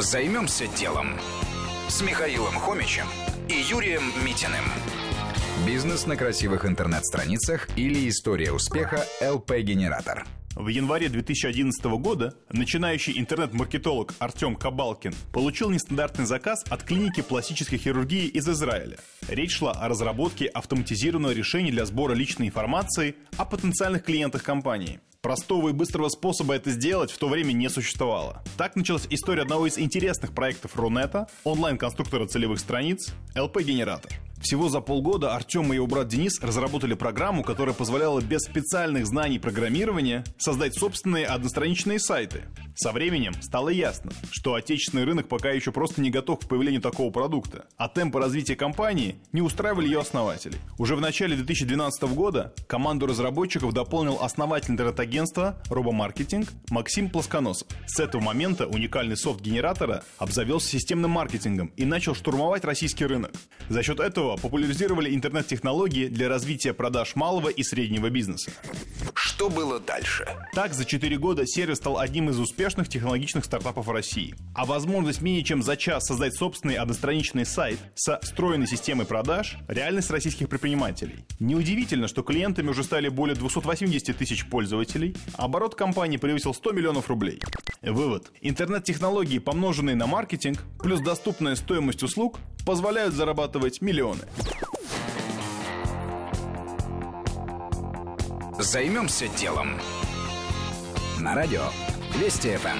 Займемся делом с Михаилом Хомичем и Юрием Митиным. Бизнес на красивых интернет-страницах или история успеха ЛП-генератор. В январе 2011 года начинающий интернет-маркетолог Артем Кабалкин получил нестандартный заказ от клиники пластической хирургии из Израиля. Речь шла о разработке автоматизированного решения для сбора личной информации о потенциальных клиентах компании. Простого и быстрого способа это сделать в то время не существовало. Так началась история одного из интересных проектов Рунета, онлайн-конструктора целевых страниц, LP-генератор. Всего за полгода Артем и его брат Денис разработали программу, которая позволяла без специальных знаний программирования создать собственные одностраничные сайты. Со временем стало ясно, что отечественный рынок пока еще просто не готов к появлению такого продукта, а темпы развития компании не устраивали ее основателей. Уже в начале 2012 года команду разработчиков дополнил основатель интернет-агентства «Робомаркетинг» Максим Плосконосов. С этого момента уникальный софт генератора обзавелся системным маркетингом и начал штурмовать российский рынок. За счет этого популяризировали интернет-технологии для развития продаж малого и среднего бизнеса. Что было дальше? Так, за 4 года сервис стал одним из успешных технологичных стартапов России. А возможность менее чем за час создать собственный одностраничный сайт со встроенной системой продаж – реальность российских предпринимателей. Неудивительно, что клиентами уже стали более 280 тысяч пользователей, а оборот компании превысил 100 миллионов рублей. Вывод. Интернет-технологии, помноженные на маркетинг, плюс доступная стоимость услуг, позволяют зарабатывать миллионы. Займемся делом. На радио Вести ФМ.